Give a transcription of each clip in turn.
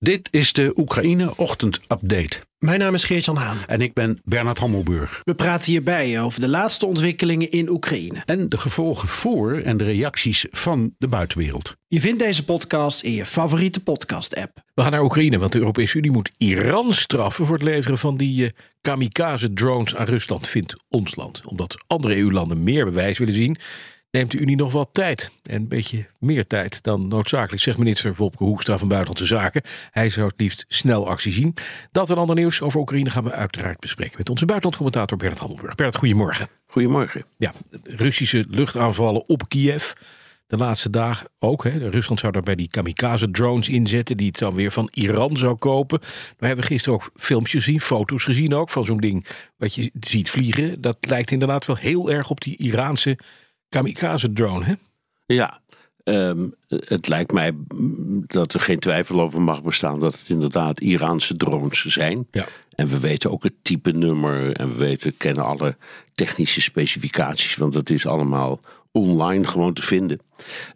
Dit is de Oekraïne Ochtend Update. Mijn naam is Geert-Jan Haan. En ik ben Bernard Hammelburg. We praten hierbij over de laatste ontwikkelingen in Oekraïne. En de gevolgen voor en de reacties van de buitenwereld. Je vindt deze podcast in je favoriete podcast-app. We gaan naar Oekraïne, want de Europese Unie moet Iran straffen voor het leveren van die uh, kamikaze-drones aan Rusland, vindt ons land. Omdat andere EU-landen meer bewijs willen zien, neemt de Unie nog wat tijd. En een beetje meer tijd dan noodzakelijk, zegt minister Wopke Hoekstra van Buitenlandse Zaken. Hij zou het liefst snel actie zien. Dat en ander nieuws over Oekraïne gaan we uiteraard bespreken met onze buitenlandcommentator Bernard Hammelburg. Bernard, goedemorgen. Goedemorgen. Ja, Russische luchtaanvallen op Kiev. De laatste dagen ook. Hè. Rusland zou daarbij die kamikaze-drones inzetten, die het dan weer van Iran zou kopen. We hebben gisteren ook filmpjes gezien, foto's gezien ook van zo'n ding wat je ziet vliegen. Dat lijkt inderdaad wel heel erg op die Iraanse kamikaze-drone, hè? Ja, um, het lijkt mij dat er geen twijfel over mag bestaan dat het inderdaad Iraanse drones zijn. Ja. En we weten ook het type nummer en we weten, kennen alle technische specificaties, want dat is allemaal online gewoon te vinden.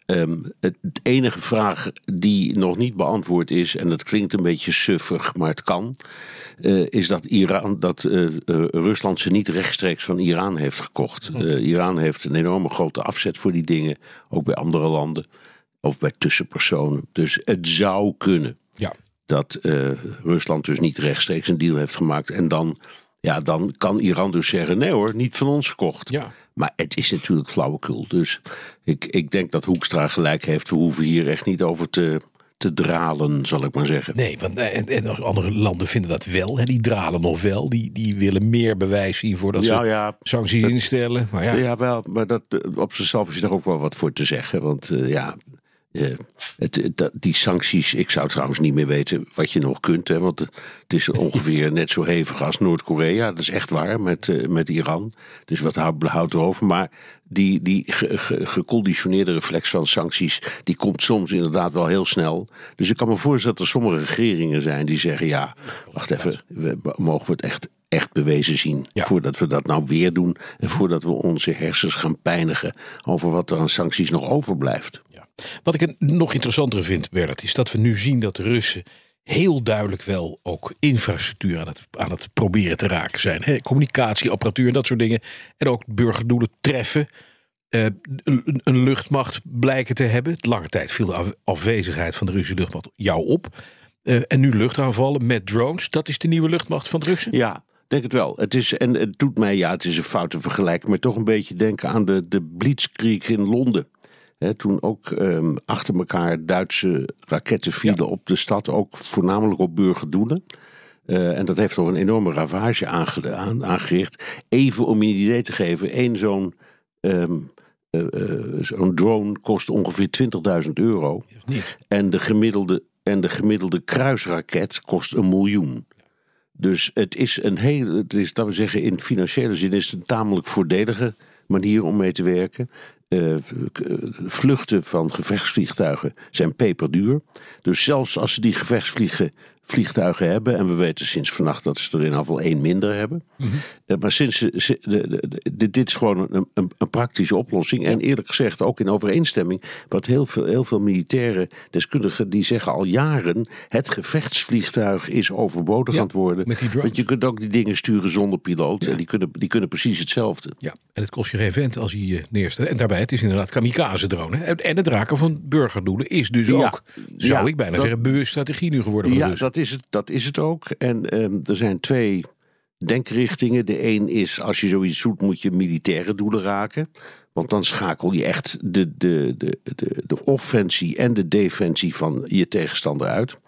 Um, het, enige vraag die nog niet beantwoord is, en dat klinkt een beetje suffig, maar het kan, uh, is dat, Iran, dat uh, uh, Rusland ze niet rechtstreeks van Iran heeft gekocht. Iran heeft een enorme grote afzet voor die dingen, ook bij andere landen of bij tussenpersonen. Dus het zou kunnen ja. dat Rusland dus niet rechtstreeks een deal heeft gemaakt en dan. Ja, dan kan Iran dus zeggen: nee hoor, niet van ons gekocht. Ja. Maar het is natuurlijk flauwekul. Dus ik, ik denk dat Hoekstra gelijk heeft. We hoeven hier echt niet over te, te dralen, zal ik maar zeggen. Nee, want en, en andere landen vinden dat wel. Hè, die dralen nog wel. Die, die willen meer bewijs zien voordat ja, ze ja, sancties dat, instellen. Maar ja. ja, wel. Maar dat, op zichzelf is er ook wel wat voor te zeggen. Want uh, ja, uh, het, dat, die sancties, ik zou trouwens niet meer weten wat je nog kunt. Hè, want het is ongeveer net zo hevig als Noord-Korea. Dat is echt waar, met, uh, met Iran. Dus wat houdt erover. Maar die, die ge, ge, geconditioneerde reflex van sancties, die komt soms inderdaad wel heel snel. Dus ik kan me voorstellen dat er sommige regeringen zijn die zeggen: ja, wacht even, we, mogen we het echt echt bewezen zien. Ja. Voordat we dat nou weer doen. En voordat we onze hersens gaan pijnigen over wat er aan sancties nog overblijft. Wat ik nog interessanter vind, Bernard, is dat we nu zien dat de Russen heel duidelijk wel ook infrastructuur aan het, aan het proberen te raken zijn. Communicatieapparatuur en dat soort dingen. En ook burgerdoelen treffen. Uh, een, luchtmacht blijken te hebben. Lange tijd viel de afwezigheid van de Russische luchtmacht jou op. Uh, en nu luchtaanvallen met drones. Dat is de nieuwe luchtmacht van de Russen? Ja, denk het wel. Het is, en het doet mij, ja, het is een foute vergelijking, maar toch een beetje denken aan de, de Blitzkrieg in Londen. He, toen ook um, achter elkaar Duitse raketten vielen ja. op de stad, ook voornamelijk op burgerdoelen. Uh, en dat heeft toch een enorme ravage aange aan, aangericht. Even om je een idee te geven, één zo'n um, uh, uh, zo'n drone kost ongeveer 20.000 euro. En de, gemiddelde, en de gemiddelde kruisraket kost een miljoen. Dus het is een heel, het is, dat we zeggen, in financiële zin is het een tamelijk voordelige manier om mee te werken. Uh, vluchten van gevechtsvliegtuigen zijn peperduur. Dus zelfs als ze die gevechtsvliegtuigen hebben, en we weten sinds vannacht dat ze er in geval één minder hebben. Mm -hmm. uh, maar sinds ze, ze, de, de, de, dit is gewoon een, een, een, praktische oplossing. En eerlijk gezegd ook in overeenstemming. Wat heel veel, heel veel militaire deskundigen die zeggen al jaren: het gevechtsvliegtuig is overbodig ja, aan het worden. Met die drones. Want je kunt ook die dingen sturen zonder piloot. Ja. En die kunnen, die kunnen precies hetzelfde. Ja, en het kost je geen vent als hij uh, neerstelt. En daarbij, het is inderdaad kamikaze-drone. En het raken van burgerdoelen is dus ook, zou ik bijna dat- zeggen, bewust strategie nu geworden van de Russen. Dat is het, dat is het ook. En ehm, er zijn twee denkrichtingen. De een is, als je zoiets doet, moet je militaire doelen raken. Want dan schakel je echt de, de, de, de, de offensie en de defensie van je tegenstander uit.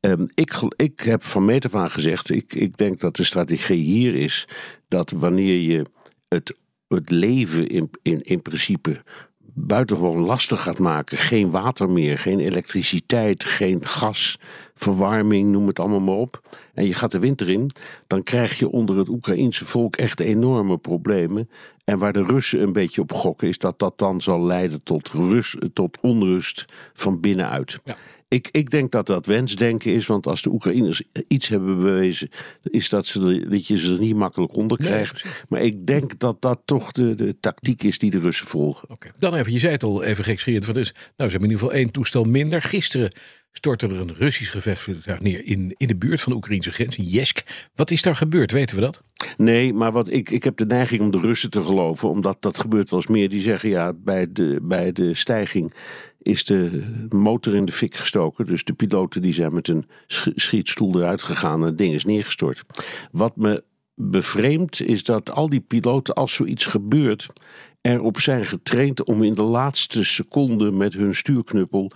Ehm, ik, ik heb van meet af aan gezegd, ik, ik denk dat de strategie hier is dat wanneer je het, het leven in, in, in principe buitengewoon lastig gaat maken. Geen water meer, geen elektriciteit, geen gas, verwarming, noem het allemaal maar op. En je gaat de winter in, dan krijg je onder het Oekraïense volk echt enorme problemen. En waar de Russen een beetje op gokken, is dat dat dan zal leiden tot, rust, tot onrust van binnenuit. Ja. Ik, ik denk dat dat wensdenken is, want als de Oekraïners iets hebben bewezen, is dat, ze dat je ze er niet makkelijk onder krijgt. maar ik denk dat dat toch de, de tactiek is die de Russen volgen. Dan even, je zei het al even gekscherend. Van dus, nou, ze hebben in ieder geval één toestel minder. Gisteren stortte er een Russisch gevechtsvliegtuig neer in, in de buurt van de Oekraïnse grens, in Jesk. Wat is daar gebeurd, weten we dat? Nee, maar wat ik, ik heb de neiging om de Russen te geloven, omdat dat gebeurt wel eens meer. Die zeggen ja, bij de, bij de stijging is de motor in de fik gestoken. Dus de piloten die zijn met een sch- schietstoel eruit gegaan en het ding is neergestort. Wat me bevreemdt is dat al die piloten, als zoiets gebeurt, erop zijn getraind om in de laatste seconde met hun stuurknuppel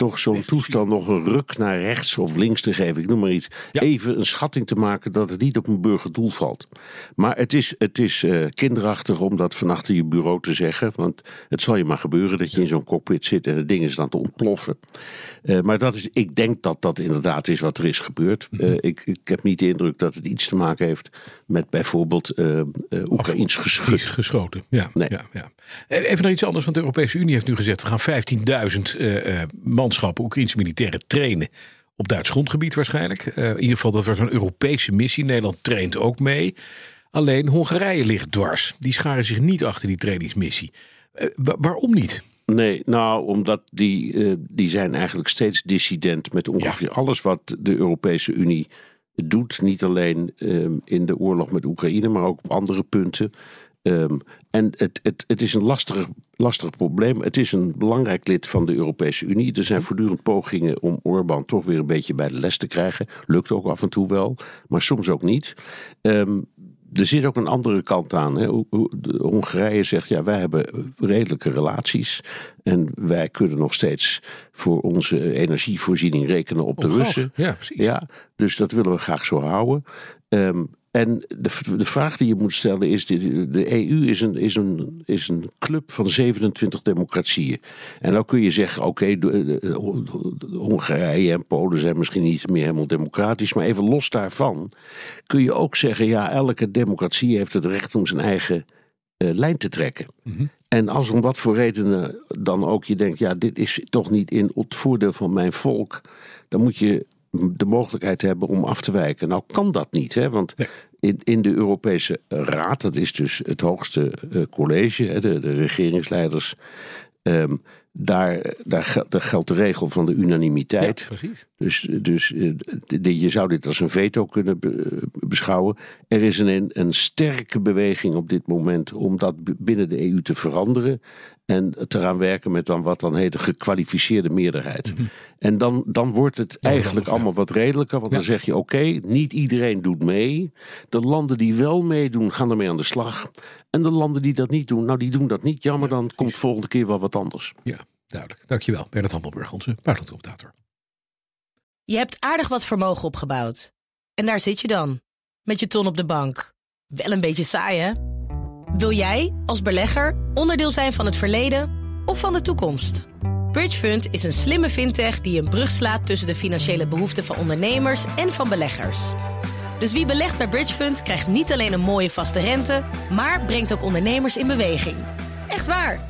toch zo'n toestel nog een ruk naar rechts of links te geven. Ik noem maar iets. Ja. Even een schatting te maken dat het niet op een burgerdoel valt. Maar het is, het is eh, kinderachtig om dat van achter je bureau te zeggen. Want het zal je maar gebeuren dat je in zo'n cockpit zit en het ding is dan te ontploffen. Eh, maar dat is, ik denk dat dat inderdaad is wat er is gebeurd. Mhm. Eh, ik, ik heb niet de indruk dat het iets te maken heeft met bijvoorbeeld Oekraïns geschut. geschoten. Ja, Nee. ja, ja. Eh, Even naar iets anders, want de Europese Unie heeft nu gezegd: we gaan 15.000 eh, eh, manschappen, Oekraïnse militairen, trainen. Op Duits grondgebied waarschijnlijk. Eh, in ieder geval, dat wordt een Europese missie. Nederland traint ook mee. Alleen Hongarije ligt dwars. Die scharen zich niet achter die trainingsmissie. Eh, wa- waarom niet? Nee, nou, omdat die, eh, die zijn eigenlijk steeds dissident met ongeveer alles wat de Europese Unie doet. Niet alleen ehm, in de oorlog met Oekraïne, maar ook op andere punten. Ehm, en het, het, het is een lastig, lastig probleem. Het is een belangrijk lid van de Europese Unie. Er zijn voortdurend pogingen om Orbán toch weer een beetje bij de les te krijgen. Lukt ook af en toe wel, maar soms ook niet. Ehm, er zit ook een andere kant aan. Hè. De Hongarije zegt, ja, wij hebben redelijke relaties. En wij kunnen nog steeds voor onze energievoorziening rekenen op de. Russen. Ja, precies. Ja, dus dat willen we graag zo houden. Ehm, en de, de vraag die je moet stellen is: de, de EU is een, is, een, is een club van 27 democratieën. En dan kun je zeggen: oké, Hongarije en Polen zijn misschien niet meer helemaal democratisch. Maar even los daarvan kun je ook zeggen: ja, elke democratie heeft het recht om zijn eigen eh, lijn te trekken. En als om wat voor redenen dan ook je denkt: ja, dit is toch niet in het voordeel van mijn volk, dan moet je de mogelijkheid hebben om af te wijken. Nou kan dat niet, hè? want Nee. in, in de Europese Raad, dat is dus het hoogste eh, college, hè, de, de regeringsleiders, ehm, daar, daar, gel- daar geldt de regel van de unanimiteit. Ja, precies. Dus, dus eh, d- d- je zou dit als een veto kunnen be- beschouwen. Er is een, een sterke beweging op dit moment om dat binnen de EU te veranderen. En te gaan werken met dan wat dan heet een gekwalificeerde meerderheid. En dan, dan wordt het eigenlijk ja. allemaal wat redelijker. Want dan zeg je oké, niet iedereen doet mee. De landen die wel meedoen gaan ermee aan de slag. En de landen die dat niet doen, nou die doen dat niet. Jammer, dan komt volgende keer wel wat anders. Ja, duidelijk. Dankjewel, Bernard Hammelburg, onze buitenlandcommentator. Je hebt aardig wat vermogen opgebouwd. En daar zit je dan, met je ton op de bank. Wel een beetje saai, hè? Wil jij, als belegger, onderdeel zijn van het verleden of van de toekomst? Bridgefund is een slimme fintech die een brug slaat tussen de financiële behoeften van ondernemers en van beleggers. Dus wie belegt bij Bridgefund krijgt niet alleen een mooie vaste rente, maar brengt ook ondernemers in beweging. Echt waar,